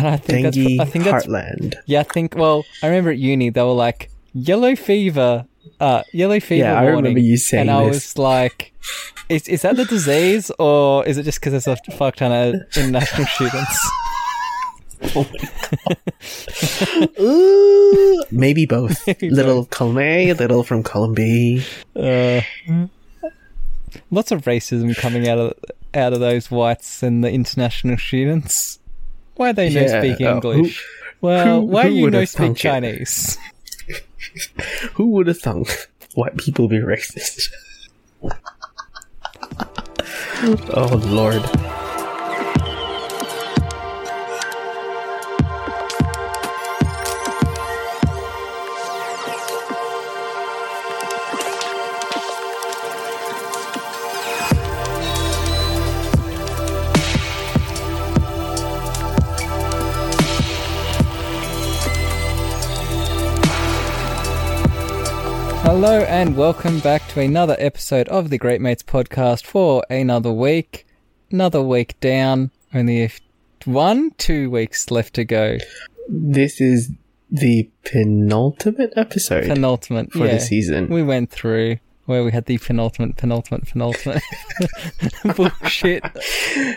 And I think Dengue that's I think that's Heartland. yeah. I think well, I remember at uni they were like yellow fever, uh, yellow fever. Yeah, I remember you saying and I this. was like, is is that the disease or is it just because there's a fuck ton of international students? Ooh, maybe both. Maybe little column A, little from column B. Uh, lots of racism coming out of out of those whites and the international students. Why they no Yeah, speak uh, English? well, who- why who you no speak? Chinese? Who would have thunk white people be racist? oh lord. Hello and welcome back to another episode of the Great Mates podcast for another week. Another week down. Only a- one, two weeks left to go. This is the penultimate episode Penultimate for yeah. the season. We went through where we had the penultimate, penultimate, penultimate bullshit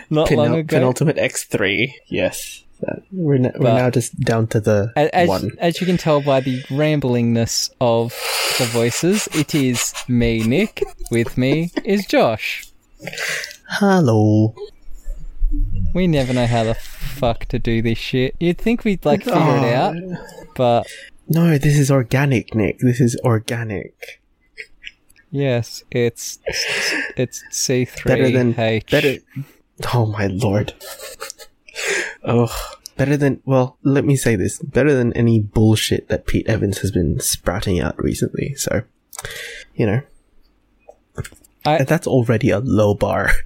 not long ago. penultimate X three. Yes. That- we're, n- we're now just down to the As, one. as you can tell by the ramblingness of the voices, it is me, Nick. With me is Josh. Hello. We never know how the fuck to do this shit. You'd think we'd like figure it Oh, out, but No, this is organic, Nick. This is organic. yes, it's it's C three H. better. Oh my lord. Oh, better than. Well, let me say this: better than any bullshit that Pete Evans has been sprouting out recently. So, you know, I- that's already a low bar.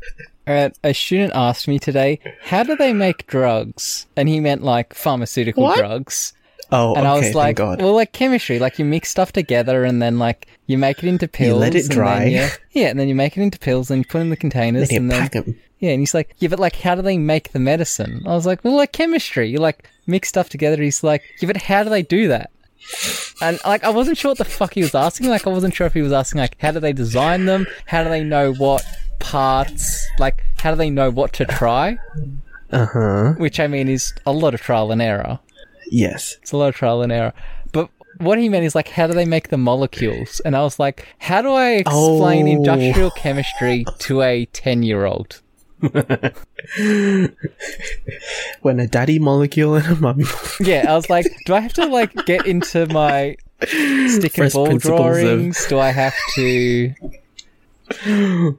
Uh, a student asked me today, "How do they make drugs?" And he meant like pharmaceutical What? drugs. Oh, And okay. I was like, God. well, like chemistry, like you mix stuff together and then like you make it into pills. let it and dry. you- yeah, and then you make it into pills and you put in the containers then you and then pack 'em. Yeah, and he's like, yeah, but like, how do they make the medicine? I was like, well, like chemistry, you like mix stuff together. He's like, yeah, but how do they do that? And like, I wasn't sure what the fuck he was asking. Like, I wasn't sure if he was asking like, how do they design them? How do they know what parts? Like, how do they know what to try? Uh huh. Which I mean is a lot of trial and error. Yes. It's a lot of trial and error. But what he meant is like, how do they make the molecules? And I was like, how do I explain Oh. industrial chemistry to a ten-year-old? When a daddy molecule and a mummy. Yeah, I was like, do I have to like get into my stick and First ball principles of- drawings? Do I have to?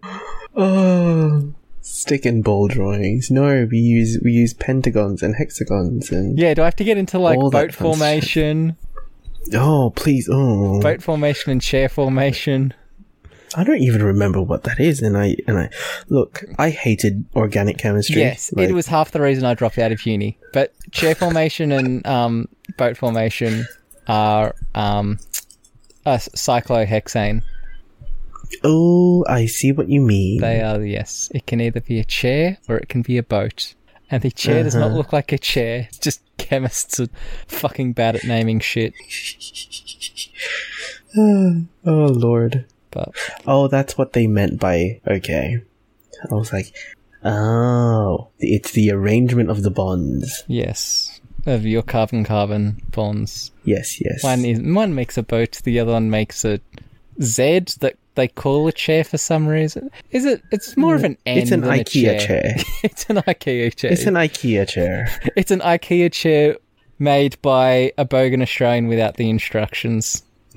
oh. Stick and ball drawings. No, we use we use pentagons and hexagons and Yeah, do I have to get into like boat formation, oh please oh boat formation and chair formation? I don't even remember what that is, and I and I look. I hated organic chemistry. Yes, Like, it was half the reason I dropped out of uni. But chair formation and um, boat formation are um, a cyclohexane. Oh, I see what you mean. They are yes. It can either be a chair or it can be a boat. And the chair does not Uh-huh. look like a chair. It's just chemists are fucking bad at naming shit. oh lord. But Oh, that's what they meant by okay. I was like, oh, it's the arrangement of the bonds. yes, of your carbon carbon bonds. Yes, yes. One is one makes a boat, the other one makes a Z that they call a chair for some reason. Is it? It's more of an N it's an IKEA chair. chair. it's an IKEA chair. It's an IKEA chair. It's an IKEA chair made by a bogan Australian without the instructions.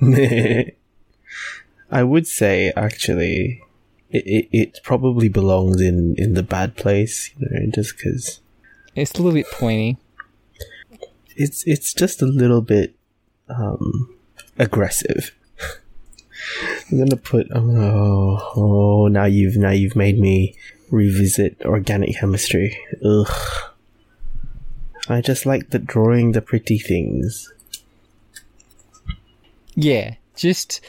I would say actually, it, it it probably belongs in in the bad place, you know, just because It's a little bit pointy. it's it's just a little bit um aggressive. I'm gonna put oh oh now you've now you've made me revisit organic chemistry. Ugh. I just like the drawing the pretty things. Yeah, just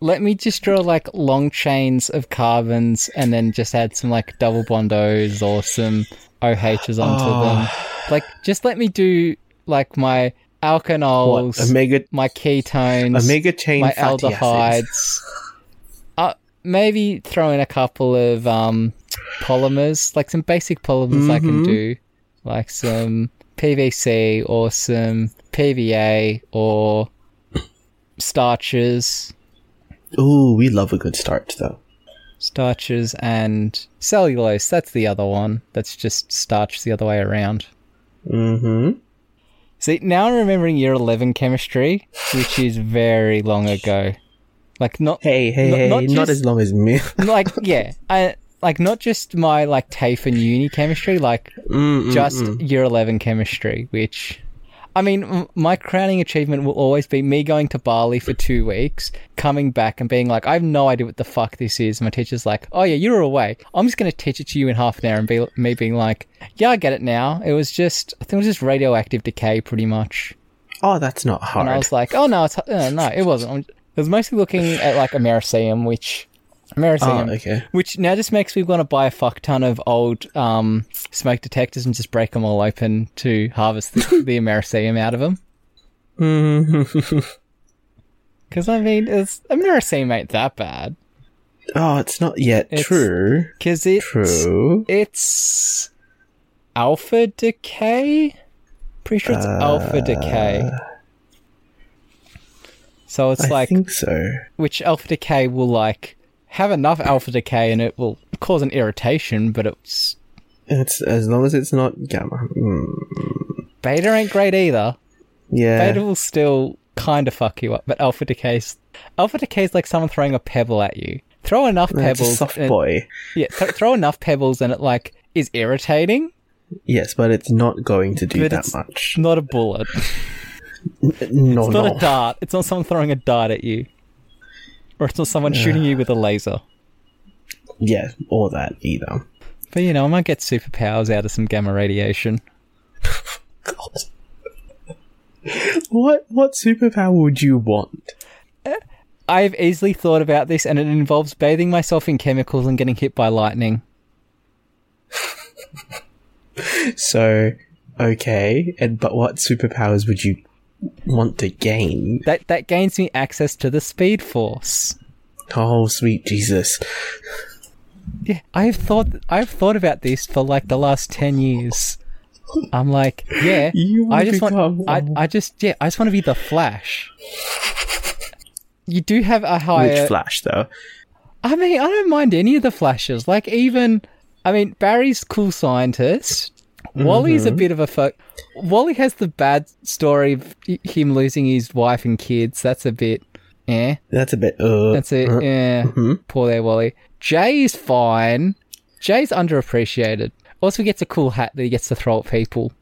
let me just draw like long chains of carbons and then just add some like double bond O's or some OHs onto Oh. them. Like, just let me do like my alkanols, What? Omega my ketones, omega chain my aldehydes. uh, maybe throw in a couple of um, polymers, like some basic polymers I can Mhm. do, like some PVC or some PVA or starches, Ooh, we love a good starch though. starches and cellulose. That's the other one. That's just starch the other way around. Mm-hmm. See, now I'm remembering year 11 chemistry, which is very long ago. Like, not, Hey, hey, Not- hey, not not, as long as me. like, yeah, I, like, not just my, like, TAFE and uni chemistry, like, Mm, mm, just mm. year 11 chemistry, which, I mean, my crowning achievement will always be me going to Bali for two weeks, coming back and being like, I have no idea what the fuck this is. My teacher's like, oh yeah, you're away. I'm just going to teach it to you in half an hour and be, me being like, yeah, I get it now. It was just, I think it was just radioactive decay pretty much. Oh, that's not hard. And I was like, oh no, it's, uh, no, it wasn't. I'm- I was mostly looking at like a Americium, which, Americium, oh, okay. which now just makes me want to buy a fuck ton of old um, smoke detectors and just break them all open to harvest the, the Americium out of them. Because I mean, it's, Americium ain't that bad. oh, it's not yet It's- true. Because it's True. it's alpha decay. Pretty sure it's alpha decay. So it's I like think so. which alpha decay will like have enough alpha decay and it will cause an irritation, but it's It's as long as it's not gamma. Mm, beta ain't great either. yeah. Beta will still kind of fuck you up, but alpha decay's alpha decay's like someone throwing a pebble at you. Throw enough It's a pebbles, soft and- boy. yeah, th- throw enough pebbles, and it like is irritating. Yes, but it's not going to do But that much. Not a bullet. No, It's no. not a dart. It's not someone throwing a dart at you, or it's not someone shooting you with a laser. Yeah, or that either. But you know, I might get superpowers out of some gamma radiation. God. what what superpower would you want? Uh, I've easily thought about this, and it involves bathing myself in chemicals and getting hit by lightning. So, okay, and but what superpowers would you want to gain? That that gains me access to the Speed Force. Oh, sweet Jesus! Yeah, I've thought I've thought about this for like the last ten years. I'm like, yeah, I just become- want, I, I just, yeah, I just want to be the Flash. You do have a higher. Which Flash though? I mean, I don't mind any of the Flashes. Like even, I mean, Barry's cool scientist. Wally's a bit of a fuck. Wally has the bad story of him losing his wife and kids. That's a bit, eh. That's a bit. Uh, That's it. uh, Yeah. mhm. Poor there, Wally. Jay's fine. Jay's underappreciated. Also, he gets a cool hat that he gets to throw at people.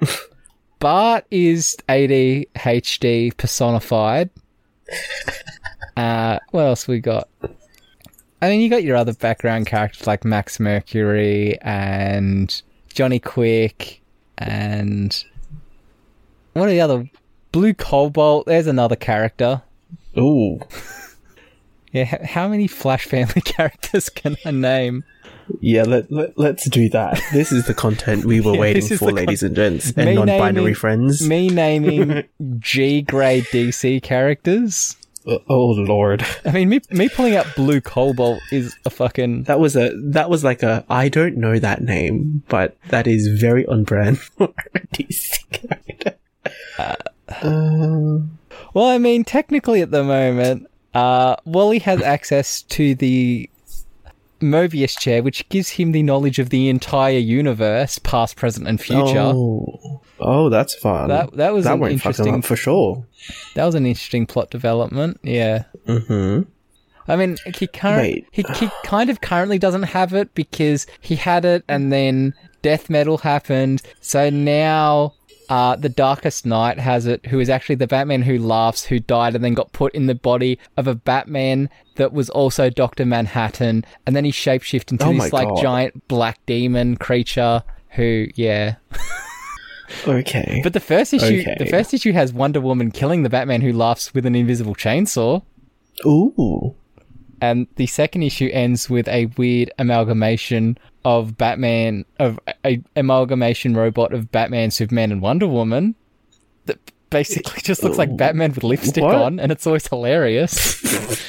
Bart is ADHD personified. Uh, what else we got? I mean, you got your other background characters like Max Mercury and Johnny Quick and what are the other? Blue Cobalt. There's another character. Ooh, Yeah, how many Flash family characters can I name? yeah. Let, let let's do that. This is the content we were Yeah, waiting for, ladies con- and gents, and non-binary friends. Me naming G grade DC characters. Uh, oh lord, I mean, me me pulling out Blue Cobalt is a fucking that was a that was like a I don't know that name, but that is very on brand for a DC character. Um, Well, I mean, technically at the moment, uh, Wally has access to the Mobius chair, which gives him the knowledge of the entire universe, past, present, and future. Oh, oh, that's fun. That that was that an interesting. up for sure. That was an interesting plot development. Yeah. Mm-hmm. I mean, he current, he he kind of currently doesn't have it because he had it and then death metal happened. So now uh, the Darkest Knight has it, who is actually the Batman who laughs, who died and then got put in the body of a Batman that was also Doctor Manhattan, and then he shapeshifted into Oh this like God. giant black demon creature. Who, yeah. Okay. But the first issue, Okay. the first issue has Wonder Woman killing the Batman who laughs with an invisible chainsaw. Ooh. and the second issue ends with a weird amalgamation of Batman of a amalgamation robot of Batman, Superman, and Wonder Woman that basically just looks like Batman with lipstick What? on, and it's always hilarious.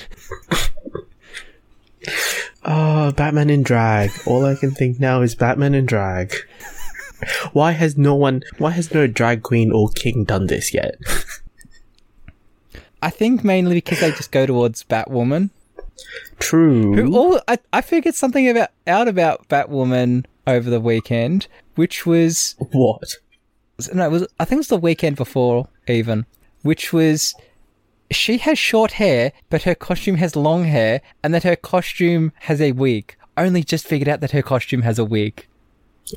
Oh, Batman in drag. All I can think now is Batman in drag. Why has no one, why has no drag queen or king done this yet? I think mainly because they just go towards Batwoman. True. Who all I, I figured something about out about Batwoman over the weekend, which was what? no, it was I think it was the weekend before even, which was she has short hair, but her costume has long hair, and that her costume has a wig. Only just figured out that her costume has a wig.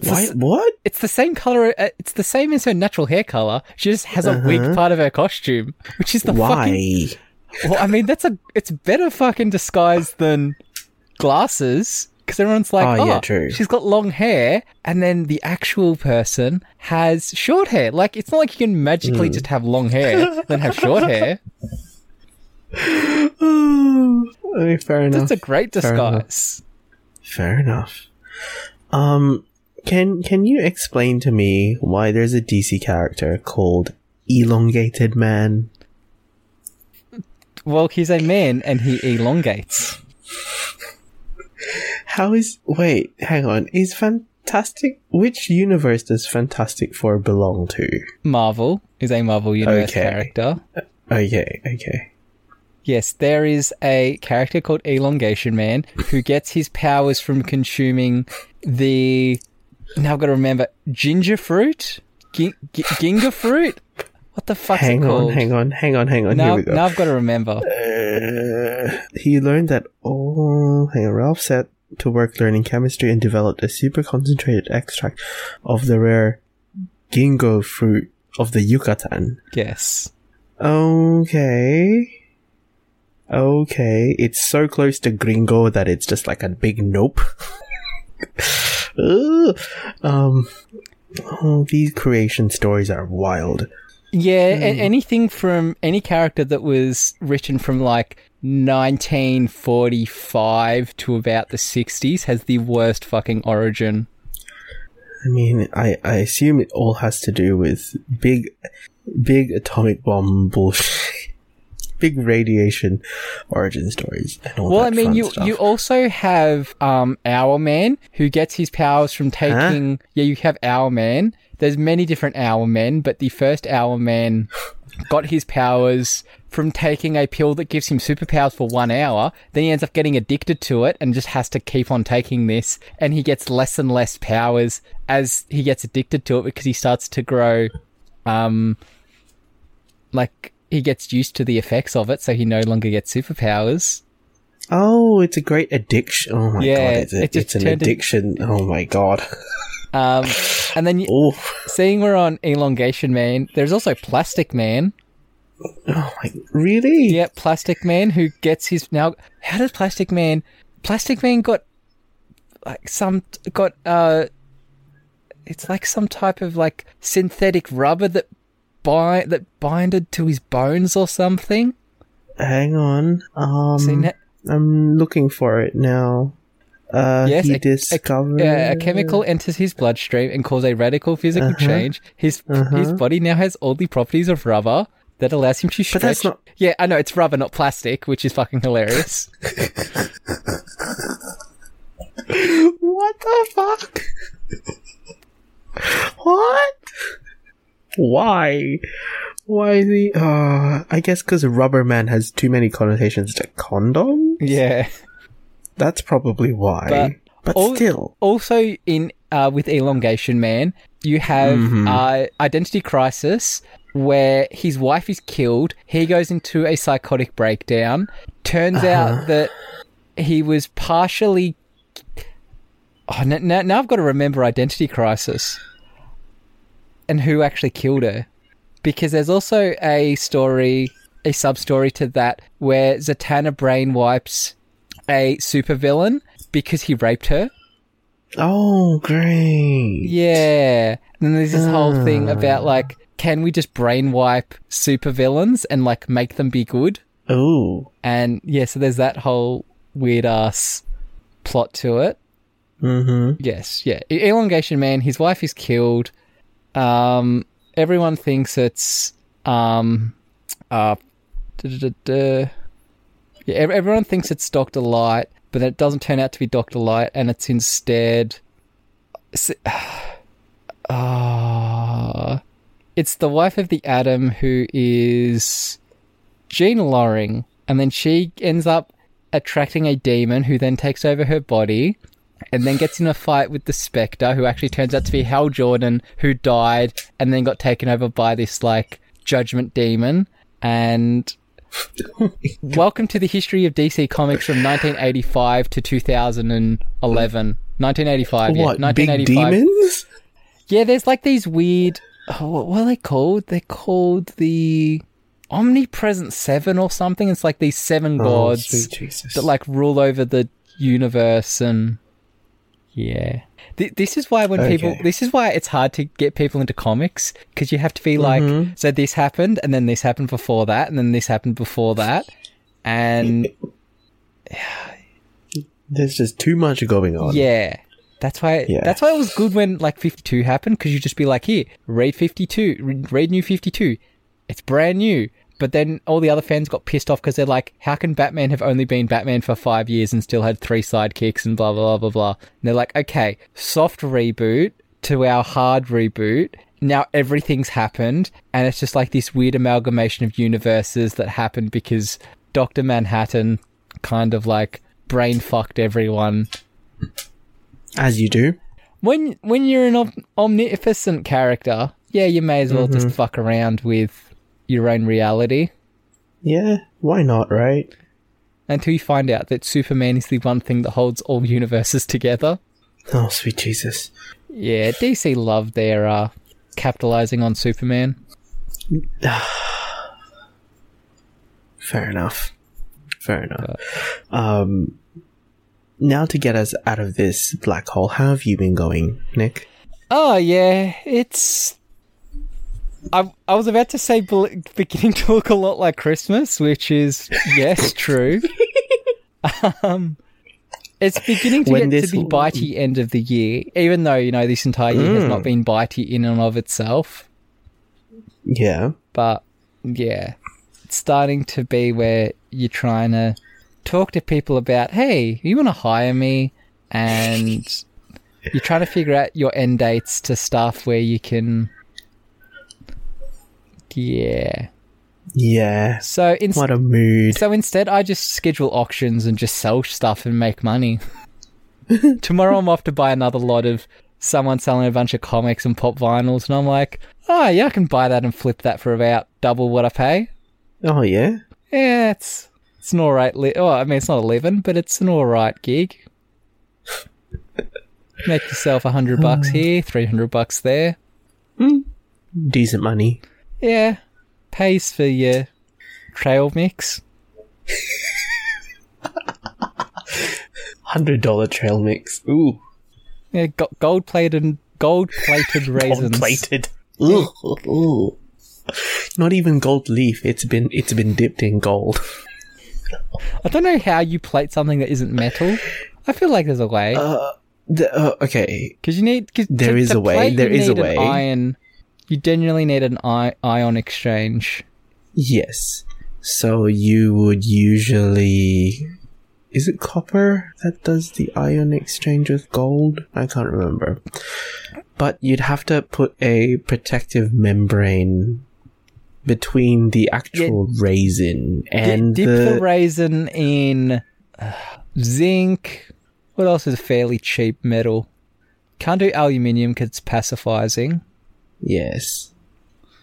Why? What? It's the same color. uh, It's the same as her natural hair color. She just has a wig part of her costume, which is the Uh-huh. Why? fucking. Well, I mean, that's a. It's better fucking disguise than glasses. Because everyone's like, Oh, oh, yeah, true. she's got long hair, and then the actual person has short hair. Like, it's not like you can magically Hmm. just have long hair, then have short hair. Okay, fair enough. That's a great Fair enough. disguise. Fair enough. Um, can can you explain to me why there's a DC character called Elongated Man? Well, he's a man, and he elongates. How is wait? Hang on. Is Fantastic? Which universe does Fantastic Four belong to? Marvel is a Marvel Universe Okay. character. Uh, okay, okay. Yes, there is a character called Elongation Man who gets his powers from consuming the. Now I've got to remember ginger fruit, Gi- gi- ginga fruit. What the fuck? Hang on, called? hang on, hang on, hang on. now, Here we go. now I've got to remember. Uh, he learned that oh, hang on, Ralph set to work learning chemistry and developed a super concentrated extract of the rare gingo fruit of the Yucatan. Yes. Okay. Okay. It's so close to gringo that it's just like a big nope. Um, oh, these creation stories are wild. Yeah, Hmm. a- anything from any character that was written from like 1945 to about the 60s has the worst fucking origin. I mean, I, I assume it all has to do with big, big atomic bomb bullshit, big radiation origin stories. And all Well, I mean, you stuff. you also have um Hourman who gets his powers from taking. Yeah, you have Hourman. There's many different Hourmen, but the first Hourman got his powers from taking a pill that gives him superpowers for one hour. Then he ends up getting addicted to it and just has to keep on taking this. And he gets less and less powers as he gets addicted to it because he starts to grow, um, like he gets used to the effects of it, so he no longer gets superpowers. Oh, it's a great addiction. Oh my Yeah, god, it's, a, it it's an turned in- addiction. Oh my god. Um, and then you, Oh, seeing we're on Elongation Man, there's also Plastic Man. oh my, really? Yeah, Plastic Man who gets his now. How does Plastic Man? Plastic Man got like some got uh, it's like some type of like synthetic rubber that bind that binded to his bones or something. Hang on. Um, See, na- I'm looking for it now. Uh, Yes, he a- discovered a, a chemical enters his bloodstream and causes a radical physical Uh-huh. change. His his body now has all the properties of rubber that allows him to stretch. But that's not- Yeah, I know it's rubber, not plastic, which is fucking hilarious. What the fuck? what? Why? Why the? Uh, I guess because Rubber Man has too many connotations to condom. yeah. That's probably why. But But, all- still, Also, in uh, with Elongation Man, you have Mm-hmm. uh, Identity Crisis, where his wife is killed. He goes into a psychotic breakdown. Turns Uh-huh. out that he was partially. Oh, now, now I've got to remember Identity Crisis and who actually killed her. Because there's also a story, a sub story to that, where Zatanna brain wipes a supervillain because he raped her. oh great. Yeah. And there's this whole thing Ah. about like, can we just brain wipe supervillains and like make them be good? Oh, And yeah, so there's that whole weird ass plot to it. Mm-hmm. Yes, yeah. Elongation Man, his wife is killed. Um, everyone thinks it's um, uh, yeah. Everyone thinks it's Doctor Light, but it doesn't turn out to be Doctor Light, and it's instead. s- Ah, it's the wife of the Atom who is Jean Loring, and then she ends up attracting a demon who then takes over her body and then gets in a fight with the Spectre, who actually turns out to be Hal Jordan, who died and then got taken over by this like judgment demon. And welcome to the history of DC Comics from 1985 to 2011. 1985, yeah, What big demons? Yeah, there's like these weird. Oh, what what are they called? They're called the Omnipresent Seven or something. It's like these seven oh, gods sweet Jesus. that like rule over the universe and yeah. Th- this is why when people this is why it's hard to get people into comics because you have to be like Mhm. so this happened and then this happened before that and then this happened before that and There's just too much going on. yeah that's why Yeah. that's why it was good when like 52 happened because you just be like here read 52 read new 52 it's brand new but then all the other fans got pissed off because they're like how can batman have only been batman for five years and still had three sidekicks and blah blah blah blah? Blah and they're like okay soft reboot to our hard reboot. Now everything's happened and it's just like this weird amalgamation of universes that happened because dr manhattan kind of like brain fucked everyone. As you do. when when you're an om- omnificent character, yeah, you may as well just mm-hmm. fuck around with your own reality Yeah, why not, right? until you find out that Superman is the one thing that holds all universes together. Oh, sweet Jesus. Yeah, DC love their uh, capitalizing on Superman. Fair enough. Fair enough. Um, now to get us out of this black hole, how have you been going, Nick? Oh yeah, it's. I I was about to say beginning to look a lot like Christmas, which is yes, true. um, it's beginning to When get to the bitey end of the year, even though you know this entire year has Mm. not been bitey in and of itself. Yeah. But yeah, it's starting to be where you're trying to talk to people about, hey, you want to hire me, and you're trying to figure out your end dates to stuff where you can. Yeah. Yeah. So in- What a mood. so instead, I just schedule auctions and just sell stuff and make money. Tomorrow, I'm off to buy another lot of someone selling a bunch of comics and pop vinyls, and I'm like, oh yeah, I can buy that and flip that for about double what I pay. Oh, yeah? Yeah, it's it's an alright. Li- oh, I mean, it's not a living, but it's an alright gig. Make yourself a hundred oh, bucks here, three hundred bucks there. Hmm. Decent money. Yeah, pays for your trail mix. $100 trail mix. Ooh. Yeah, go- gold plated gold plated raisins. Gold plated. Ooh. Ooh. Not even gold leaf. It's been it's been dipped in gold. I don't know how you plate something that isn't metal. I feel like there's a way Uh, the, uh, okay. because you need. Cause There to, is to a way, plate, there you is a way. Ion. You genuinely need an ion exchange. Yes. So you would usually. Is it copper that does the ion exchange with gold? I can't remember. But you'd have to put a protective membrane between the actual raisin Di- and dip the, the. raisin in uh, zinc. What else is a fairly cheap metal? Can't do aluminium because it's pacifying. Yes.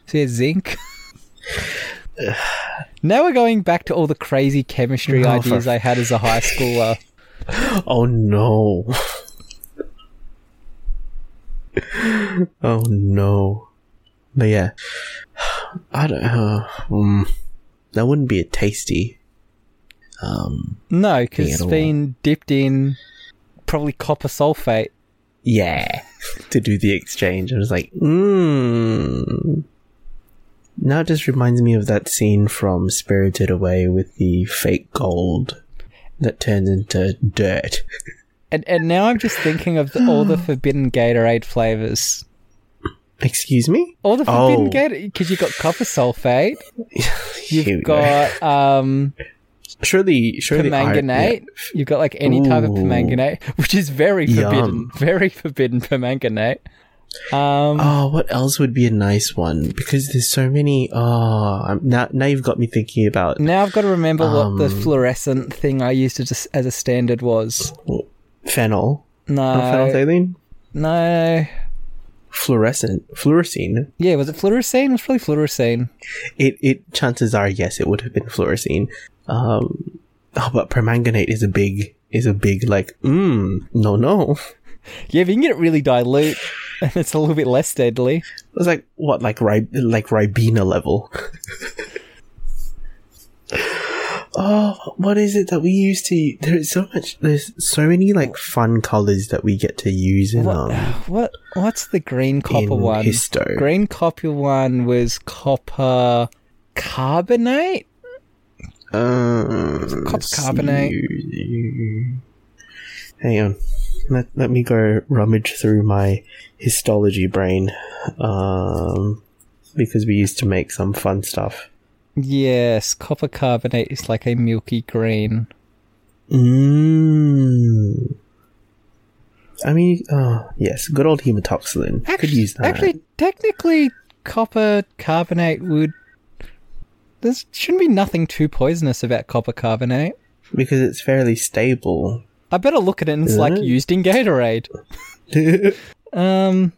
So yeah, zinc. now we're going back to all the crazy chemistry Oh, for ideas I had as a high schooler. Oh no. oh no. But yeah. I don't uh, um, that wouldn't be a tasty. Um No, because it's been dipped in probably copper sulfate. yeah. To do the exchange. I was like, mmm. Now it just reminds me of that scene from Spirited Away with the fake gold. that turns into dirt. And and now I'm just thinking of the, all the forbidden Gatorade flavors. Excuse me? All the forbidden Oh. Gatorade because you've got copper sulfate. You've go. got um surely, surely, I- permanganate. You've got like any type of permanganate, which is very forbidden. Yum. Very forbidden permanganate. Um, Oh, what else would be a nice one? Because there's so many. Oh, I'm, now now you've got me thinking about now I've got to remember what the Um, fluorescent thing I used to just as a standard was. phenol. No, Not phenolphthalein. no. Fluorescent, fluorescein. Yeah, was it fluorescein? It was probably fluorescein. It it chances are yes, it would have been fluorescein. Um, oh, but permanganate is a big is a big like. Mm, no, no. Yeah, but you can get it really dilute, and it's a little bit less deadly. It's like what, like ri- like Ribena level. oh, what is it that we used to? There's so much. There's so many like fun colors that we get to use in What? um what? What's the green copper one? histo. Green copper one was copper carbonate. Uh, copper carbonate? Hang on. Let, let me go rummage through my histology brain. Um, because we used to make some fun stuff. Yes, copper carbonate is like a milky green. Mmm. I mean, oh, yes, good old hematoxylin. Could use that. Actually, technically, copper carbonate would. There shouldn't be nothing too poisonous about copper carbonate. because it's fairly stable. I better look at it and it's like used in Gatorade. Um,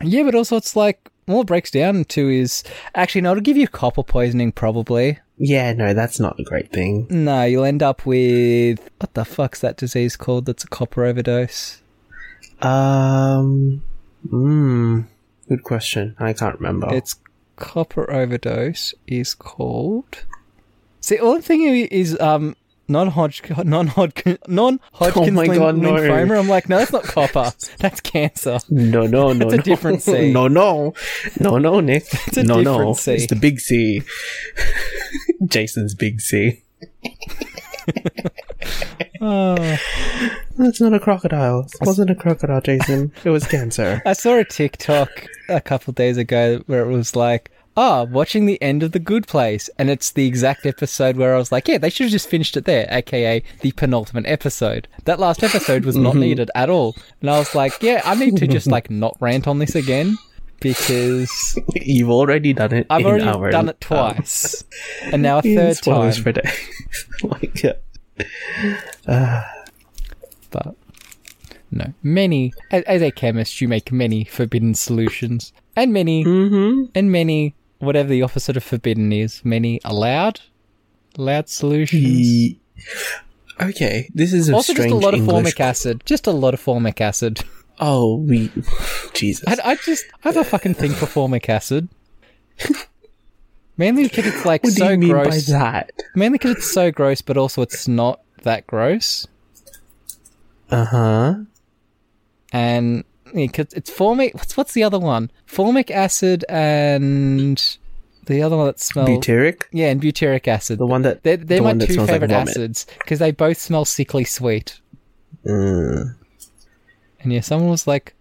yeah, but also it's like all it breaks down to is actually no, it'll give you copper poisoning probably. yeah, no, that's not a great thing. No, you'll end up with what the fuck's that disease called? That's a copper overdose. Um, mmm, good question. I can't remember. It's copper overdose is called. See, all I'm thinking is um non-Hodgkin, non-Hodgkin, non-Hodgkin's Oh my God, no. lymphoma. I'm like, no, that's not copper. That's cancer. No, no, no, It's a no. different C. No, no, no, no, Nick. It's a no, no. different C. It's the big C. Jason's big C. Oh. That's not a crocodile. It wasn't a crocodile, Jason. It was cancer. I saw a TikTok a couple days ago where it was like, ah, watching the end of The Good Place. And it's the exact episode where I was like, yeah, they should have just finished it there, aka the penultimate episode. That last episode was not needed at all. And I was like, yeah, I need to just like not rant on this again because You've already done it. I've already our, done it um, twice. and now a third time. for day. like, yeah. but no, many as, as a chemist, you make many forbidden solutions, and many Mm-hmm. and many whatever the opposite of forbidden is. Many allowed, allowed solutions. Okay, this is a also, just a lot of English. formic acid. Just a lot of formic acid. Oh, we, Jesus. I, I just I have a fucking thing for formic acid. Mainly because it's like what do so you mean gross. by that? Mainly because it's so gross, but also it's not that gross. Uh huh. and yeah, 'cause it's formic. What's what's the other one? Formic acid and the other one that smells. Butyric, yeah, and butyric acid. the one that they're they're the my two smells like favorite acids because they both smell sickly sweet. Mm. And yeah, someone was like,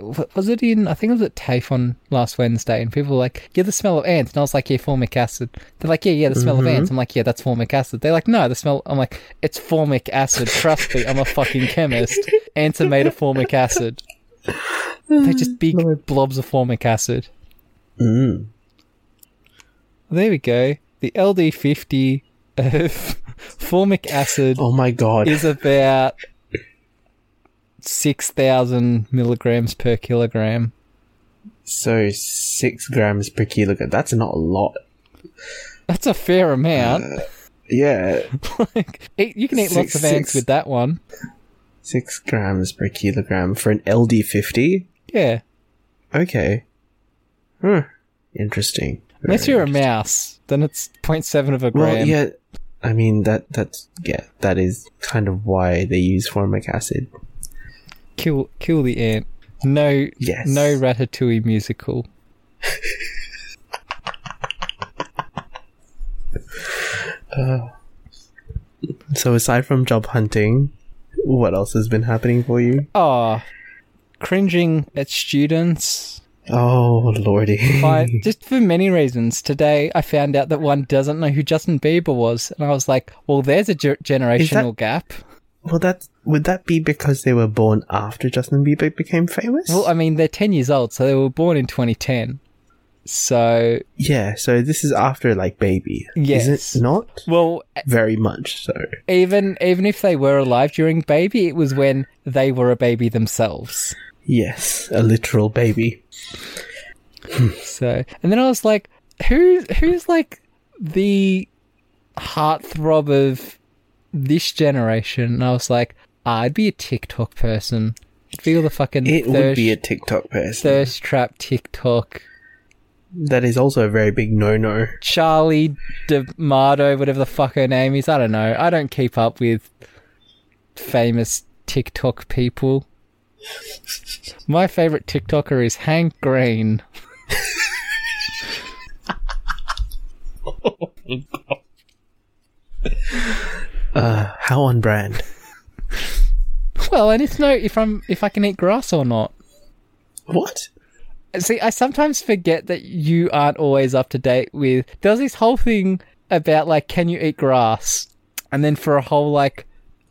was it in? I think it was at TAFE on last Wednesday, and people were like, "Yeah, the smell of ants," and I was like, "Yeah, formic acid." They're like, "Yeah, yeah, the smell Mm-hmm. of ants." I'm like, "Yeah, that's formic acid." They're like, "No, the smell." I'm like, "It's formic acid. Trust me, I'm a fucking chemist. Ants are made of formic acid. They're just big blobs of formic acid." Mm. There we go. The LD50 of formic acid Oh my god. is about 6,000 milligrams per kilogram. so six grams per kilogram. That's not a lot. That's a fair amount. Yeah, like, eat, you can eat lots Six- of ants six. with that one. six grams per kilogram for an LD fifty. Yeah. Okay. Hmm. Interesting. Unless you're a mouse, then it's 0.7 of a gram. Well, yeah. I mean that that's yeah that is kind of why they use formic acid. Kill, kill the ant. No, Yes. no Ratatouille musical. Uh, so aside from job hunting, what else has been happening for you? Oh, cringing at students. Oh lordy. By, just for many reasons. Today, I found out that one doesn't know who Justin Bieber was, and I was like, "Well, there's a ge- generational gap." Well, that would that be because they were born after Justin Bieber became famous? Well, I mean, they're ten years old, so they were born in 2010. So, yeah. So this is after like baby. Yes. Is it not? well, Very much so. even even if they were alive during baby, it was when they were a baby themselves. Yes, a literal baby. So, and then I was like, who who's like the heartthrob of this generation? And I was like, ah, I'd be a TikTok person. I'd be all the fucking It would be a TikTok person. thirst trap TikTok. that is also a very big no-no. Charli D'Amelio, whatever the fuck her name is. I don't know. I don't keep up with famous TikTok people. My favorite TikToker is Hank Green. Uh, how on brand? Well, I need to know if I'm if I can eat grass or not. What? See, I sometimes forget that you aren't always up to date with. There was this whole thing about like, can you eat grass? And then for a whole like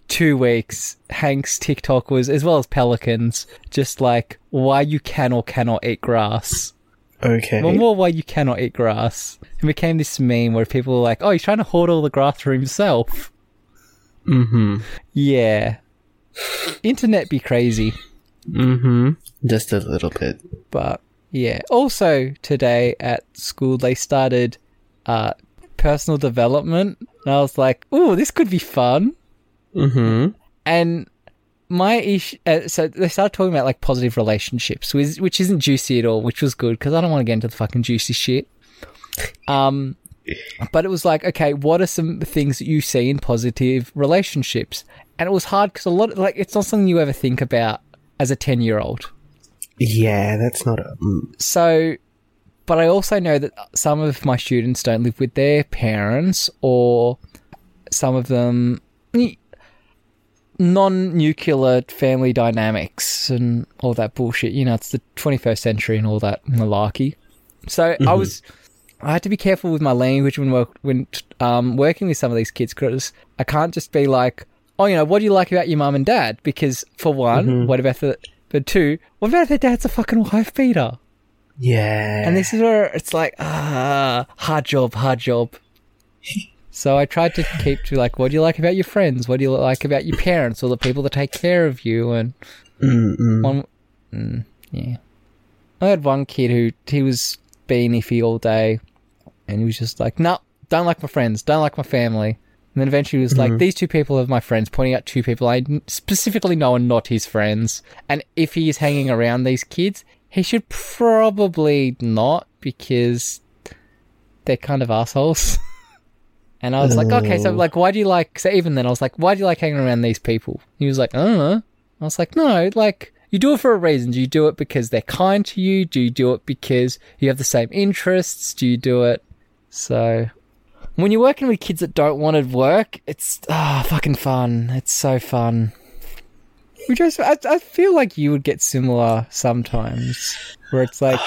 two weeks, Hank's TikTok was, as well as Pelicans, just like why you can or cannot eat grass. Okay. Well, more why you cannot eat grass. It became this meme where people were like, "Oh, he's trying to hoard all the grass for himself." Mm-hmm. Yeah, internet be crazy. Mm-hmm. Just a little bit. But yeah. Also today at school they started uh personal development and I was like, "Ooh, this could be fun." Mm-hmm. And my issue, uh, so they started talking about like positive relationships, which, which isn't juicy at all, which was good because I don't want to get into the fucking juicy shit. Um, but it was like, okay, what are some things that you see in positive relationships? And it was hard because a lot, like, it's not something you ever think about as a ten year old. Yeah, that's not a. Mm. So, but I also know that some of my students don't live with their parents, or some of them non nuclear family dynamics and all that bullshit. You know, it's the 21st century and all that malarkey. So I was, I had to be careful with my language when work, when um, working with some of these kids because I can't just be like, oh, you know, what do you like about your mum and dad? Because for one, what about the, but two, what about if their dad's a fucking wife beater? Yeah. And this is where it's like, ah, hard job, hard job. so I tried to keep to like, what do you like about your friends? What do you like about your parents or the people that take care of you? And Mm-mm. one, mm, yeah. I had one kid who he was being iffy all day, and he was just like, "No, don't like my friends, don't like my family." And then eventually he was like, mm-hmm. "These two people are my friends," pointing out two people I specifically know are not his friends. And if he is hanging around these kids, he should probably not because they're kind of assholes. and I was like, "Okay, so Oh. like, why do you like?" So even then, I was like, "Why do you like hanging around these people?" He was like, "I don't know." I was like, no, like, you do it for a reason. Do you do it because they're kind to you? Do you do it because you have the same interests? Do you do it? So, when you're working with kids that don't want to work, it's, ah, fucking fun. It's so fun. Which I, I, I feel like you would get similar sometimes, where it's like,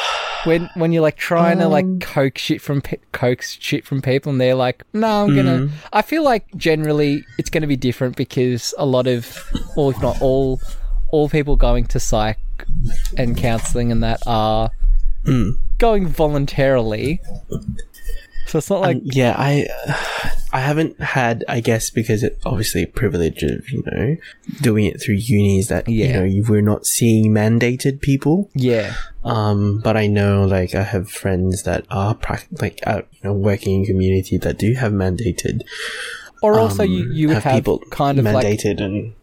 when when you're like trying to like um. coax shit from pe- coax shit from people, and they're like, "No, I'm gonna." Hmm. I feel like generally it's going to be different because a lot of, or if not all, all people going to psych and counselling and that are hmm. going voluntarily. So it's not like Um, yeah, I I haven't had, I guess, because it obviously a privilege of you know doing it through unis that you know you, we're not seeing mandated people. yeah, Um, but I know like I have friends that are prac- like out you know working in community that do have mandated. or also you um, you would have, people kind of like mandated and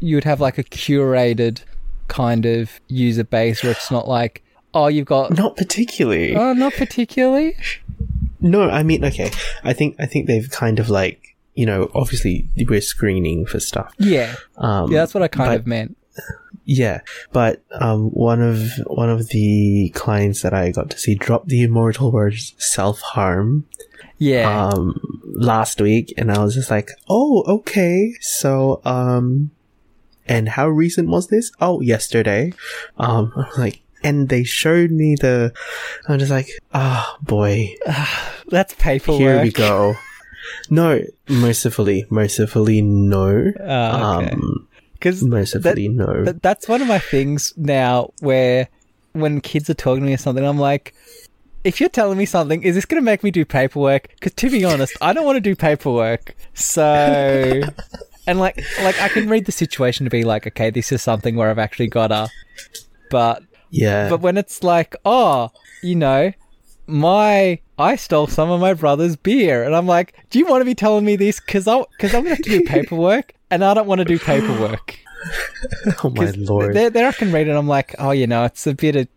you would have like a curated kind of user base where it's not like oh you've got not particularly. oh not particularly No, I mean, okay. I think I think they've kind of like you know, obviously we're screening for stuff. yeah Um, yeah that's what I kind but- of meant Yeah, but um, one of one of the clients that I got to see dropped the immortal words self harm. yeah Um, last week, and I was just like, "Oh, okay." So, um, and how recent was this? Oh, yesterday. Um, I was like, and they showed me the. I'm just like, ah, boy, That's paperwork. here we go. No, mercifully, mercifully, no. Oh, okay. Um, Because mercifully, no. But that's one of my things now where when kids are talking to me or something, I'm like, if you're telling me something, is this going to make me do paperwork? Because to be honest, I don't want to do paperwork. So, and like, like I can read the situation to be like, okay, this is something where I've actually got to, but, yeah, but when it's like, oh, you know, my, I stole some of my brother's beer. And I'm like, do you want to be telling me this? Cause I, cause I'm going to have to do paperwork and I don't want to do paperwork. oh my lord. There, there I can read it. I'm like, oh, you know, it's a bit of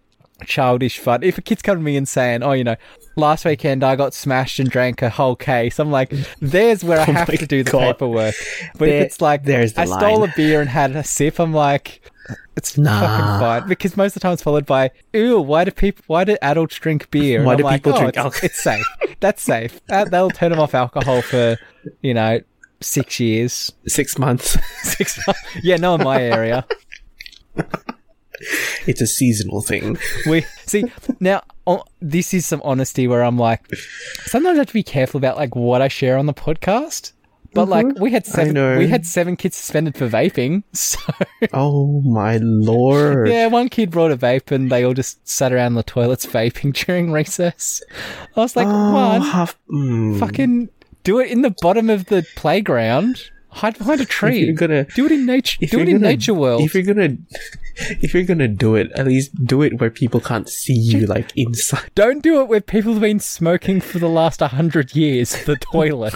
childish fun. If a kid's coming to me and saying, oh, you know, last weekend I got smashed and drank a whole case, I'm like, there's where I Oh have to do the God. paperwork. But There- if it's like, there's the I stole a beer and had a sip, I'm like, it's Nah. fucking fine. Because most of the time it's followed by, ew, why do people, why do adults drink beer? Why do like, people oh, drink it's, alcohol? It's safe. That's safe. That, that'll turn them off alcohol for, you know, six years. Six months. Six months. Yeah, no, in my area. it's a seasonal thing. we see now oh, this is some honesty where i'm like sometimes i have to be careful about like what i share on the podcast but like we had seven we had seven kids suspended for vaping so Oh my lord. yeah one kid brought a vape and they all just sat around the toilets vaping during recess i was like Oh, one half, mm. fucking do it in the bottom of the playground hide behind a tree you're gonna- do it in nature do it in gonna- nature world If you're gonna, if you're gonna do it, at least do it where people can't see you, like inside. Don't do it where people have been smoking for the last 100 years, the toilet.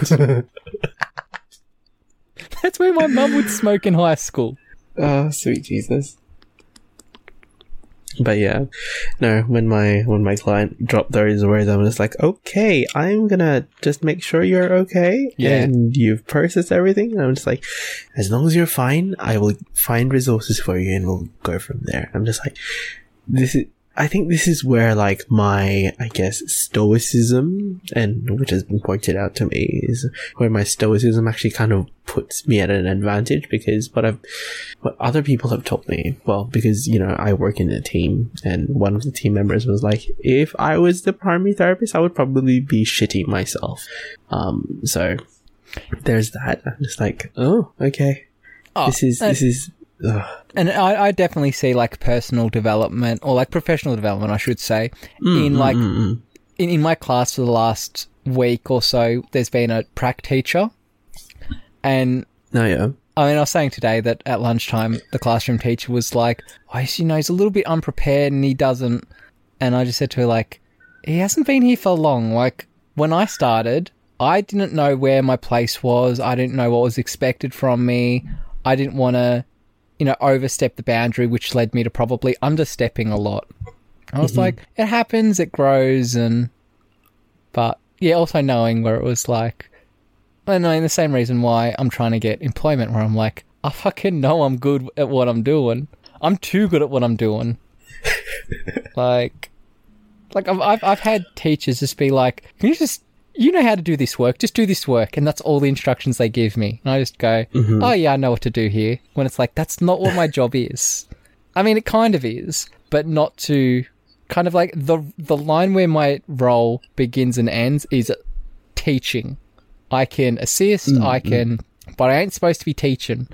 That's where my mum would smoke in high school. Oh, sweet Jesus. But yeah, no. When my when my client dropped those words, I'm just like, okay, I'm gonna just make sure you're okay, Yeah. and you've processed everything. And I'm just like, as long as you're fine, I will find resources for you, and we'll go from there. I'm just like, this is. I think this is where like my I guess stoicism and which has been pointed out to me is where my stoicism actually kind of puts me at an advantage because what I've what other people have told me well because you know I work in a team and one of the team members was like if I was the primary therapist I would probably be shitting myself. Um so there's that I'm just like oh okay. Oh, this is this is ugh. And I, I definitely see like personal development or like professional development, I should say, mm, in mm, like Mm-mm. in, in my class for the last week or so. There's been a prac teacher, and no yeah I mean, I was saying today that at lunchtime, the classroom teacher was like, oh, he's, you know, he's a little bit unprepared and he doesn't. And I just said to her, like, he hasn't been here for long. Like, when I started, I didn't know where my place was. I didn't know what was expected from me. I didn't want to, you know, overstep the boundary, which led me to probably understepping a lot. I was mm-hmm. like, it happens, it grows, and, but yeah, also knowing where it was like, and I mean, the same reason why I'm trying to get employment where I'm like, I fucking know I'm good at what I'm doing. I'm too good at what I'm doing. like, like I've, I've I've had teachers just be like, "Can you just you know how to do this work? Just do this work," and that's all the instructions they give me. And I just go, mm-hmm. "Oh yeah, I know what to do here." When it's like that's not what my job is. I mean, it kind of is, but not to kind of like the the line where my role begins and ends is teaching. I can assist, mm-hmm. I can, but I ain't supposed to be teaching.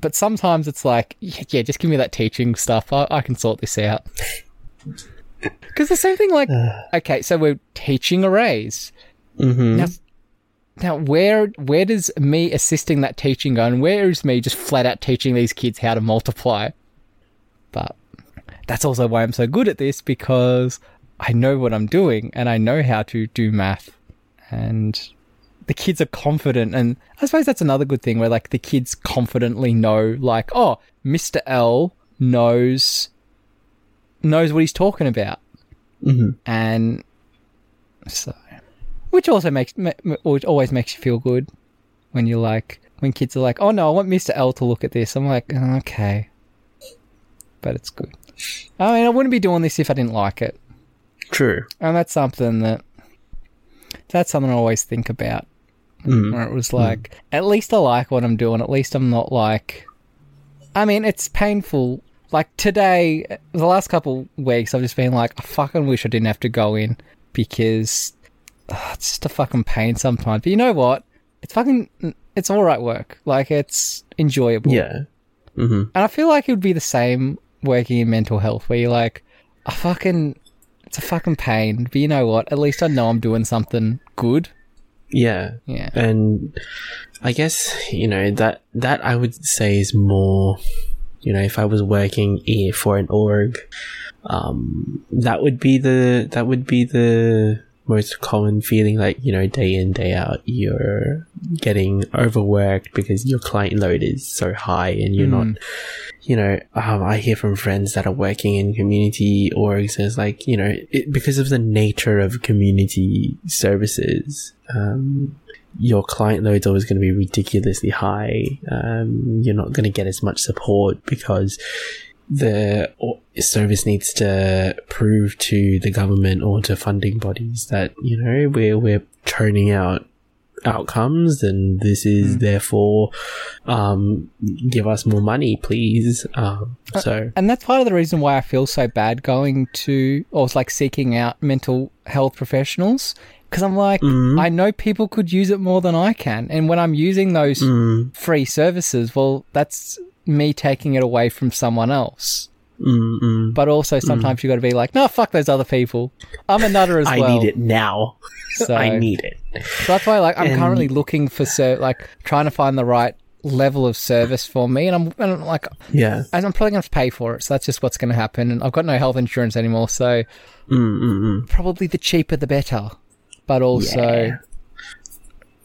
But sometimes it's like, yeah, yeah, just give me that teaching stuff. I, I can sort this out. Because the same thing, like, okay, so we're teaching arrays. Mm-hmm. Now, now where where does me assisting that teaching go, and where is me just flat out teaching these kids how to multiply? But that's also why I'm so good at this because I know what I'm doing and I know how to do math, and the kids are confident. And I suppose that's another good thing where like the kids confidently know, like, oh, Mister L knows knows what he's talking about, Mhm. and so which also makes ma- ma- which always makes you feel good when you're like when kids are like, "Oh no, I want Mr. L to look at this." I'm like, "Oh, "Okay," but it's good. I mean, I wouldn't be doing this if I didn't like it, true and that's something that that's something I always think about Mm. where it was like, at least I like what I'm doing. At least I'm not like. I mean, it's painful. Like today, the last couple weeks, I've just been like, I fucking wish I didn't have to go in because ugh, it's just a fucking pain sometimes. But you know what? It's fucking, it's all right work. Like it's enjoyable. Yeah. hmm And I feel like it would be the same working in mental health, where you're like, I fucking, it's a fucking pain. But you know what? At least I know I'm doing something good. Yeah. Yeah. and I guess you know that that I would say is more, you know, if I was working for an org, um, that would be the that would be the most common feeling. Like you know, day in day out, you're getting overworked because your client load is so high, and you're not. You know, um, I hear from friends that are working in community orgs. and It's like you know, it, because of the nature of community services, um, your client load's always going to be ridiculously high. Um, you're not going to get as much support because the service needs to prove to the government or to funding bodies that you know we're we're churning out outcomes and this is therefore um give us more money please um so And that's part of the reason why I feel so bad going to, or like seeking out mental health professionals. Because I'm like, Mm-hmm. I know people could use it more than I can. And when I'm using those mm, free services, well, that's me taking it away from someone else. mm, mm. But also sometimes you got to be like, no, fuck those other people. I'm a nutter as i well. I need it now So, i need it so that's why, like, I'm And- currently looking for, ser- like, trying to find the right level of service for me. And I'm, and I'm like, yeah and I'm probably going to pay for it. So that's just what's going to happen. And I've got no health insurance anymore. So mm, mm, mm. probably the cheaper the better. But also, Yeah.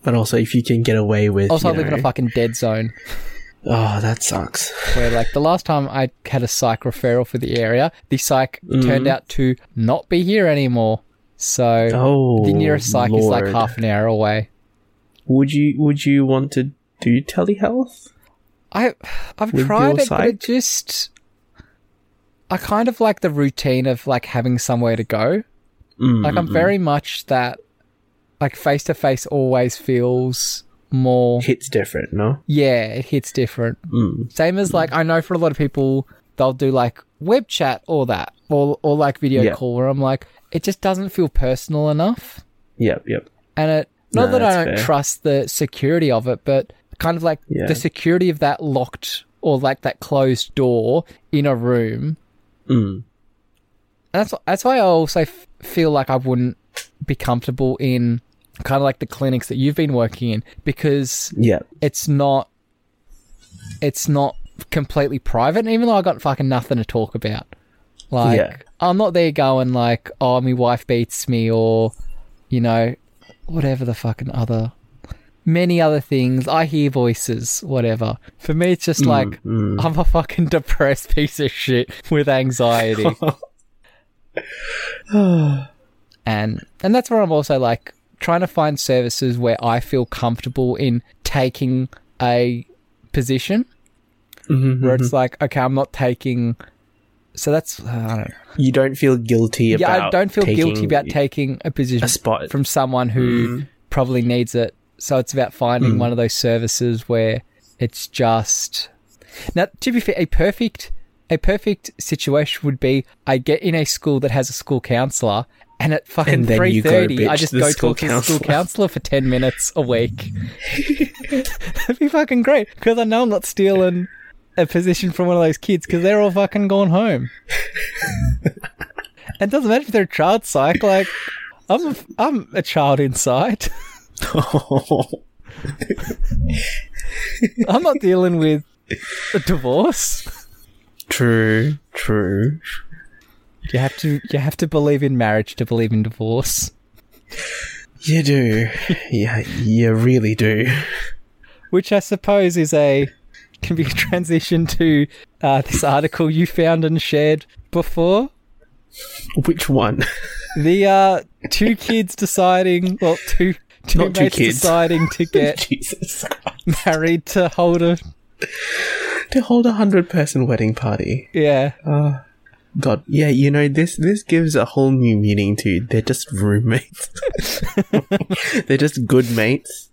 but also if you can get away with also I live in a fucking dead zone oh that sucks where, like, the last time I had a psych referral for the area, the psych Mm-hmm. turned out to not be here anymore. So oh the nearest psych is like half an hour away. would you would you want to do telehealth I I've With tried it, but it just I kind of like the routine of like having somewhere to go. Mm, Like I'm very much that like face to face always feels more hits different no yeah, it hits different. mm. Same as like I know for a lot of people they'll do like web chat or that or or like video Yeah. call where I'm like it just doesn't feel personal enough. yep yep And it not No, that I don't fair. trust the security of it, but kind of like Yeah. the security of that locked or like that closed door in a room. mm. That's that's why I also f- feel like I wouldn't be comfortable in kind of like the clinics that you've been working in because yep it's not it's not completely private even though I got fucking nothing to talk about. Like Yeah. I'm not there going like, oh my wife beats me or you know, whatever the fucking other many other things. I hear voices, whatever. For me it's just like mm. I'm a fucking depressed piece of shit with anxiety. and and that's where I'm also like trying to find services where I feel comfortable in taking a position Mhm, where mhm. it's like okay I'm not taking so that's uh, I don't know. you don't feel guilty about yeah I don't feel guilty taking about taking a position a spot from someone who Mm. probably needs it so it's about finding Mm. one of those services where it's just now to be fair a perfect a perfect situation would be I get in a school that has a school counselor and at fucking three thirty, I just go talk to the school counselor for ten minutes a week. That'd be fucking great because I know I'm not stealing a position from one of those kids because they're all fucking gone home. and it doesn't matter if they're a child psych. Like I'm, a, I'm a child inside. I'm not dealing with a divorce. true true You have to, you have to believe in marriage to believe in divorce. you do yeah you really do which I suppose is a can be a transition to uh, this article you found and shared before. which one The uh, two kids deciding, well, two two Not two mates kids. deciding to get jesus married to hold a to hold a hundred person wedding party yeah. uh god yeah you know this this gives a whole new meaning to they're just roommates they're just good mates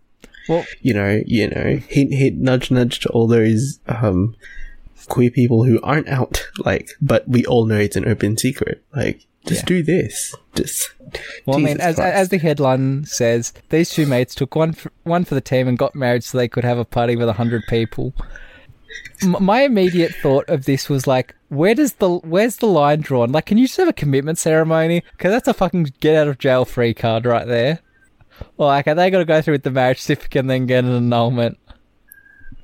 Well- you know, you know, hint, hint, nudge, nudge to all those um, queer people who aren't out. Like, but we all know it's an open secret. Like, just Yeah. do this. Just. Well, I mean, as Christ. as the headline says, these two mates took one for, one for the team and got married so they could have a party with a hundred people. My immediate thought of this was like, where does the where's the line drawn? Like, can you just have a commitment ceremony? Because that's a fucking get out of jail free card right there. Or like, are they got to go through with the marriage certificate and then get an annulment?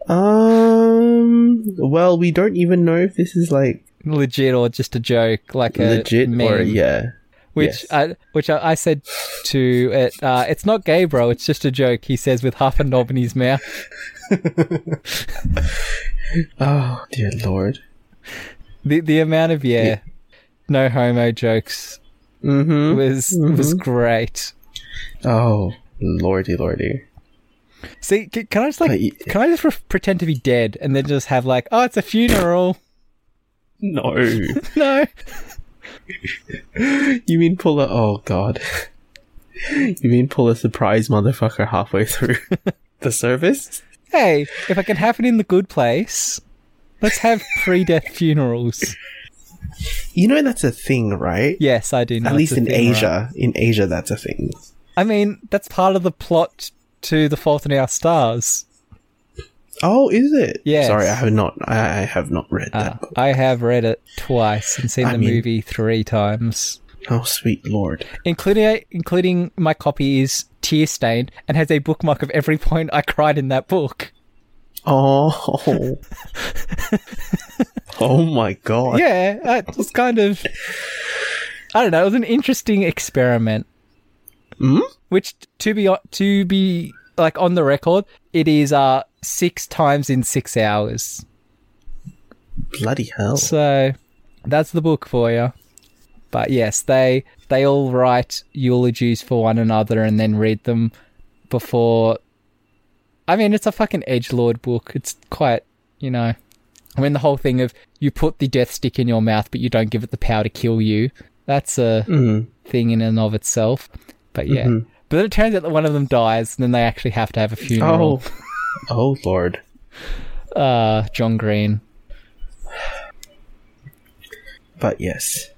Um. Well, we don't even know if this is like Legit or just a joke, like a legit meme. or yeah. Which Yes. I, which I, I said to it, uh, it's not gay, bro. It's just a joke. He says with half a knob in his mouth. Oh dear lord. The the amount of yeah, no homo jokes Mm-hmm. was was great. Oh lordy, lordy. See, c- can I just like But can I just re- pretend to be dead and then just have like, oh, it's a funeral? No. No, you mean pull a? Oh god. You mean pull a surprise motherfucker halfway through the service? Hey, if I can have it in the good place, let's have pre-death funerals. You know that's a thing, right? Yes, I do. Know At least in thing, right? Asia. In Asia, that's a thing. I mean, that's part of the plot to The Fault in Our Stars. Oh, is it? Yeah. Sorry, I have not. I, I have not read Uh, that. book. I have read it twice and seen I the mean- movie three times. Oh, sweet lord. including including my copy is tear stained and has a bookmark of every point I cried in that book. Oh. oh my god. Yeah, it was kind of I don't know. It was an interesting experiment. Hmm? Which to be to be like on the record, it is uh six times in six hours. Bloody hell. So that's the book for you. But yes, they they all write eulogies for one another and then read them before. I mean, it's a fucking edge lord book. It's quite, you know. I mean, the whole thing of you put the death stick in your mouth, but you don't give it the power to kill you. That's a Mm. thing in and of itself. But yeah. Mhm. But then it turns out that one of them dies, and then they actually have to have a funeral. Oh. oh lord. Uh, John Green. But yes.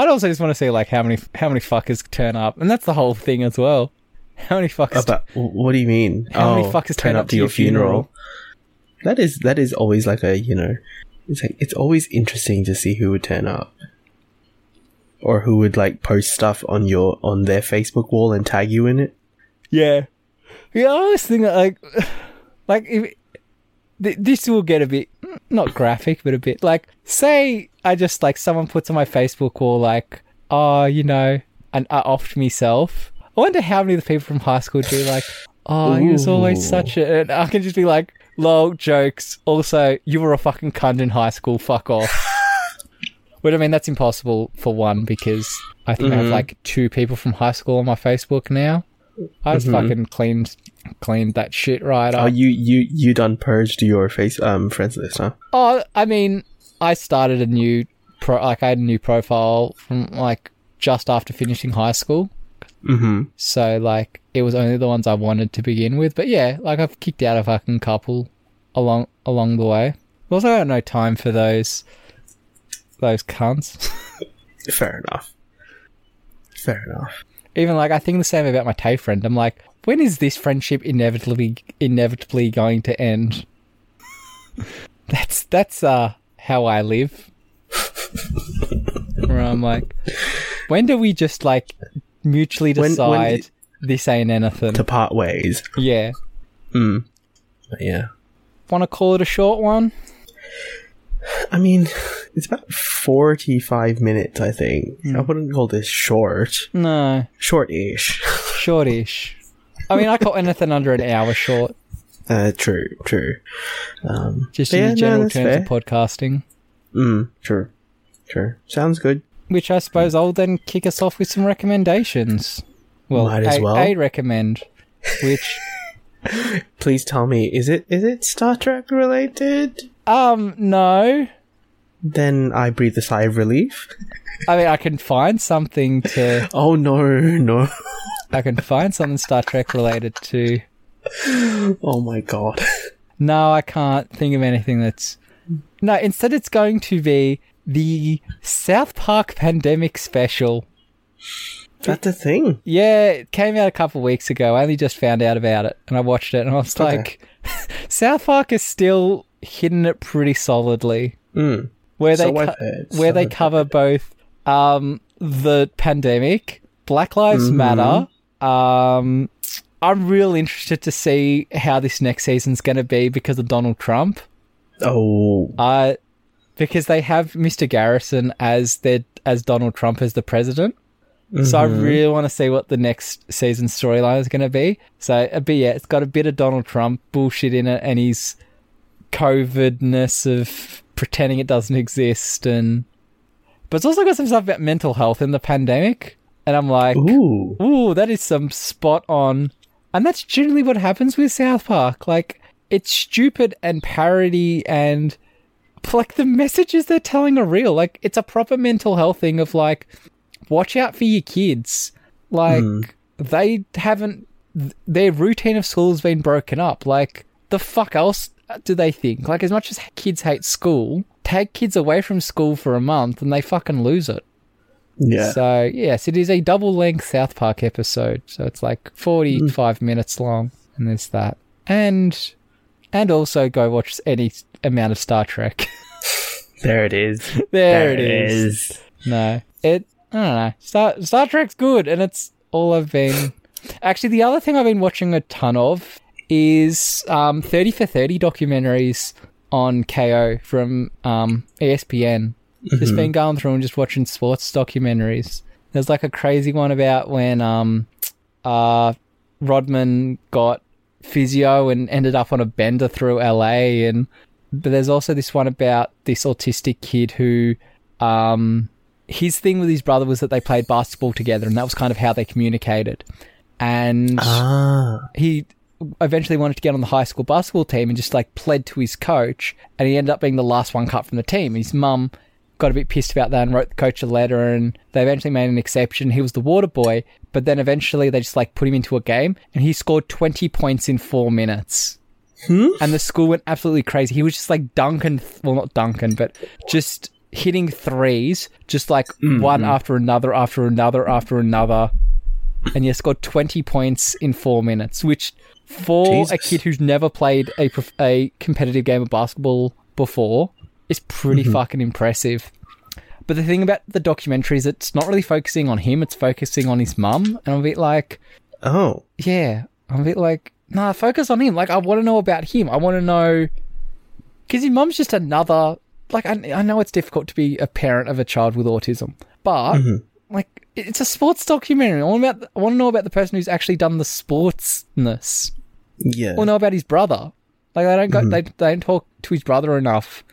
I'd also just want to see like how many how many fuckers turn up, and that's the whole thing as well. How many fuckers? Oh, About what do you mean? How many Oh, fuckers turn up to your funeral? That is that is always like a you know, it's like it's always interesting to see who would turn up, or who would like post stuff on your on their Facebook wall and tag you in it. yeah, yeah. I always think that, like, like if th- this will get a bit not graphic, but a bit like say I just like someone puts on my Facebook wall like, oh, you know, and I offed myself. I wonder how many of the people from high school do like, oh, he was always such a. And I can just be like, lol, jokes. Also, you were a fucking cunt in high school. Fuck off. But I mean, that's impossible for one because I think I have Mhm. like two people from high school on my Facebook now. I just Mhm. fucking cleaned cleaned that shit right Oh, you you you done purged your face um friends list, huh? Oh, I mean, I started a new pro. Like I had a new profile from like just after finishing high school. Mm-hmm. So like it was only the ones I wanted to begin with. But yeah, like I've kicked out a fucking couple along along the way. Also, I got no time for those those cunts. Fair enough. Fair enough. Even like I think the same about my Tay friend. I'm like, when is this friendship inevitably inevitably going to end? that's that's uh how I live. Where I'm like, when do we just like mutually When- when decide it- this ain't anything? To part ways. yeah. Mm. Yeah. Want to call it a short one? I mean, it's about forty-five minutes. I think I wouldn't call this short. No, Short-ish. shortish. I mean, I call anything under an hour short. Uh, true, true. Um, Just in yeah, the no, general terms fair. of podcasting. Mm, true, true. Sounds good. Which I suppose I'll then kick us off with some recommendations. Well, Might as a, well. a recommend, which Please tell me, is it is it Star Trek related? um no, Then I breathe a sigh of relief. I mean I can find something to. Oh no, no. I can find something Star Trek related to. Oh my god. No, I can't think of anything that's. No, instead it's going to be the South Park Pandemic Special. That's a thing. Yeah, it came out a couple of weeks ago. I only just found out about it and I watched it and I was Okay. like, South Park is still hitting it pretty solidly. Mm. Where So they I've co- heard, where so they cover both um, the pandemic, Black Lives Mhm. Matter. Um, I'm real interested to see how this next season's going to be because of Donald Trump. Oh. Uh, because they have Mr. Garrison as their as Donald Trump as the president. So I Mhm. really want to see what the next season storyline is going to be. So, uh, but yeah, it's got a bit of Donald Trump bullshit in it, and his COVIDness of pretending it doesn't exist, and but it's also got some stuff about mental health in the pandemic. And I'm like, Ooh. Ooh, that is some spot on. And that's generally what happens with South Park. Like, it's stupid and parody and like the messages they're telling are real. Like, it's a proper mental health thing of like, watch out for your kids. Like, hmm. they haven't, their routine of school has been broken up. Like, the fuck else do they think? Like, as much as kids hate school, take kids away from school for a month and they fucking lose it. Yeah. So yes, it is a double length South Park episode. So it's like forty five minutes long, and there's that, and and also go watch any amount of Star Trek. there it is. there, it is. No, it. I don't know. Star Star Trek's good, and it's all I've been. Actually, the other thing I've been watching a ton of is um, thirty for thirty documentaries on Kayo from um, ESPN. Just been going through and just watching sports documentaries. There's like a crazy one about when um, uh, Rodman got physio and ended up on a bender through LA, and but there's also this one about this autistic kid who, um, his thing with his brother was that they played basketball together, and that was kind of how they communicated. And Ah. he eventually wanted to get on the high school basketball team and just like pled to his coach and he ended up being the last one cut from the team. His mum got a bit pissed about that and wrote the coach a letter and they eventually made an exception. He was the water boy, but then eventually they just like put him into a game and he scored 20 points in four minutes. Hmm? And the school went absolutely crazy. He was just like dunking, well, not dunking, but just hitting threes, just like mm-hmm. one after another, after another, after another and he scored 20 points in four minutes, which for a kid who's never played a, prof- a competitive game of basketball before is pretty mm-hmm. fucking impressive. But the thing about the documentary is it's not really focusing on him, it's focusing on his mum. And I'm a bit like, Oh. yeah, I'm a bit like, nah, focus on him. Like, I want to know about him. I want to know. Because his mum's just another. Like, I, I know it's difficult to be a parent of a child with autism, but, mm-hmm. like, it's a sports documentary. I want, about, I want to know about the person who's actually done the sportsness. Yeah. Or know about his brother. Like, they don't go, mm-hmm. they, they don't talk to his brother enough.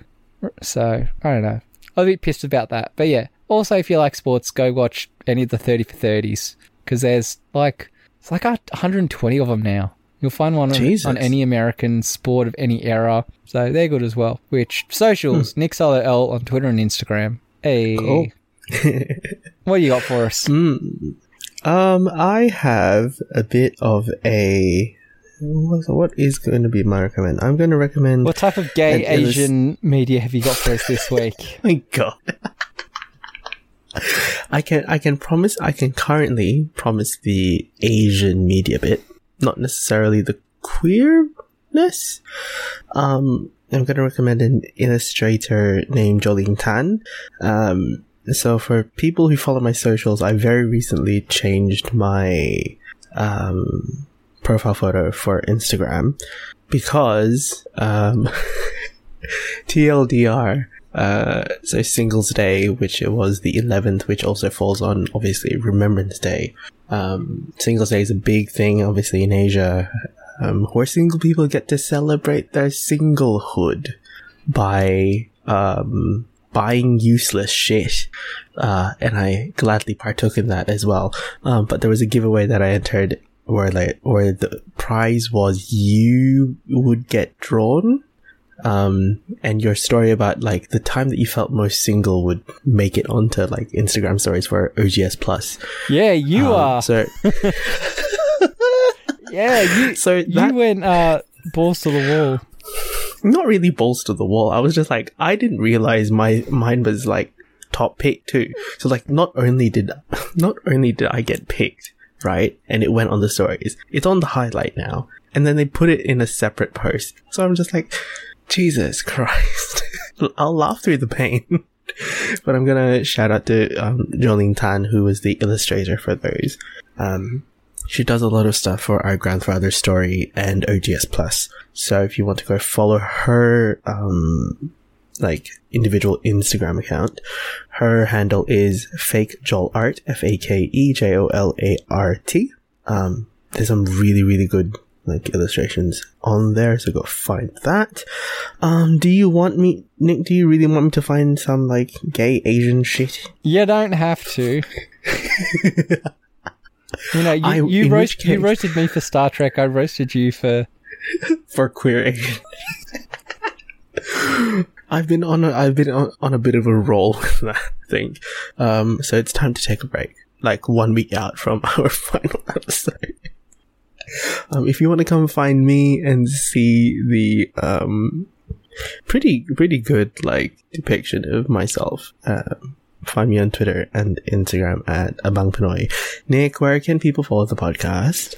So, I don't know. I'm a bit pissed about that. But yeah, also, if you like sports, go watch any of the 30 for 30s. Because there's like, it's like 120 of them now. You'll find one on, on any American sport of any era. So they're good as well. Which, socials, Nick Solo L on Twitter and Instagram. Hey. Cool. what you got for us? Um, I have a bit of a. what- What is going to be my recommend? I'm going to recommend. What type of gay And it was- Asian media have you got for us this week? my god. I can I can promise I can currently promise the Asian media bit, not necessarily the queerness. Um, I'm gonna recommend an illustrator named Jolene Tan. Um, so for people who follow my socials, I very recently changed my um profile photo for Instagram because um TLDR uh, so Singles Day, which it was the 11th, which also falls on obviously Remembrance Day. Um, Singles Day is a big thing, obviously in Asia, um, where single people get to celebrate their singlehood by um, buying useless shit. Uh, and I gladly partook in that as well. Um, but there was a giveaway that I entered where like where the prize was you would get drawn Um, and your story about like the time that you felt most single would make it onto like Instagram stories for OGS Plus. Yeah, you Um, are. So, yeah, you so you went uh balls to the wall. not really balls to the wall. I was just like, I didn't realize my mine was like top pick too. So like, not only did not only did I get picked, right, and it went on the stories, it's on the highlight now, and then they put it in a separate post. So I'm just like, Jesus Christ, I'll laugh through the pain. but I'm gonna shout out to um, Jolene Tan, who was the illustrator for those. Um, she does a lot of stuff for our grandfather story and OGS Plus. So if you want to go follow her, um, like individual Instagram account, her handle is fake Jol Art, F A K E J O L A R T. Um, there's some really, really good like illustrations on there, so go find that. Um, do you want me, Nick? Do you really want me to find some like gay Asian shit? You don't have to. you know, you, I- you, roast, which you roasted me for Star Trek. I roasted you for. for queer Asian. I've been on a, I've been on, on a bit of a roll with that thing. Um, so it's time to take a break. Like one week out from our final episode. Um, if you want to come find me and see the, um, pretty, pretty good, like, depiction of myself, um, find me on Twitter and Instagram at Abang Pinoy. Nick, where can people follow the podcast?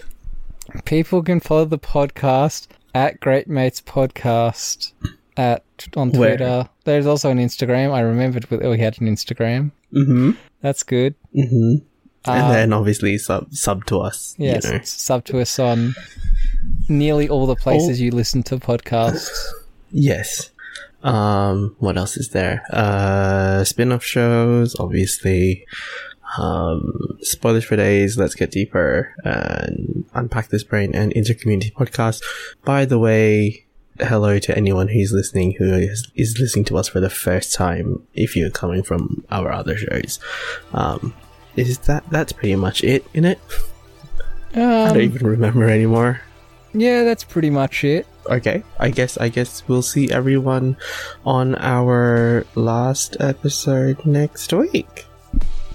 People can follow the podcast at Great Mates Podcast at on Where? Twitter. There's also an Instagram. I remembered we had an Instagram. Mm-hmm. That's good. Mm-hmm. And Um, then obviously sub sub to us. Yes, You know. sub to us on nearly all the places you listen to podcasts. Yes. Um, what else is there? Uh, spin-off shows, obviously. Um, spoilers for days, let's get deeper, and unpack this brain and intercommunity podcast. By the way, hello to anyone who's listening who is, is listening to us for the first time. If you're coming from our other shows, um, is that that's pretty much it in it? I don't Um, even remember anymore. yeah, that's pretty much it. Okay, I guess I guess we'll see everyone on our last episode next week.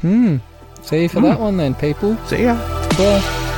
Hmm. See you for that one then, people. See ya. Bye.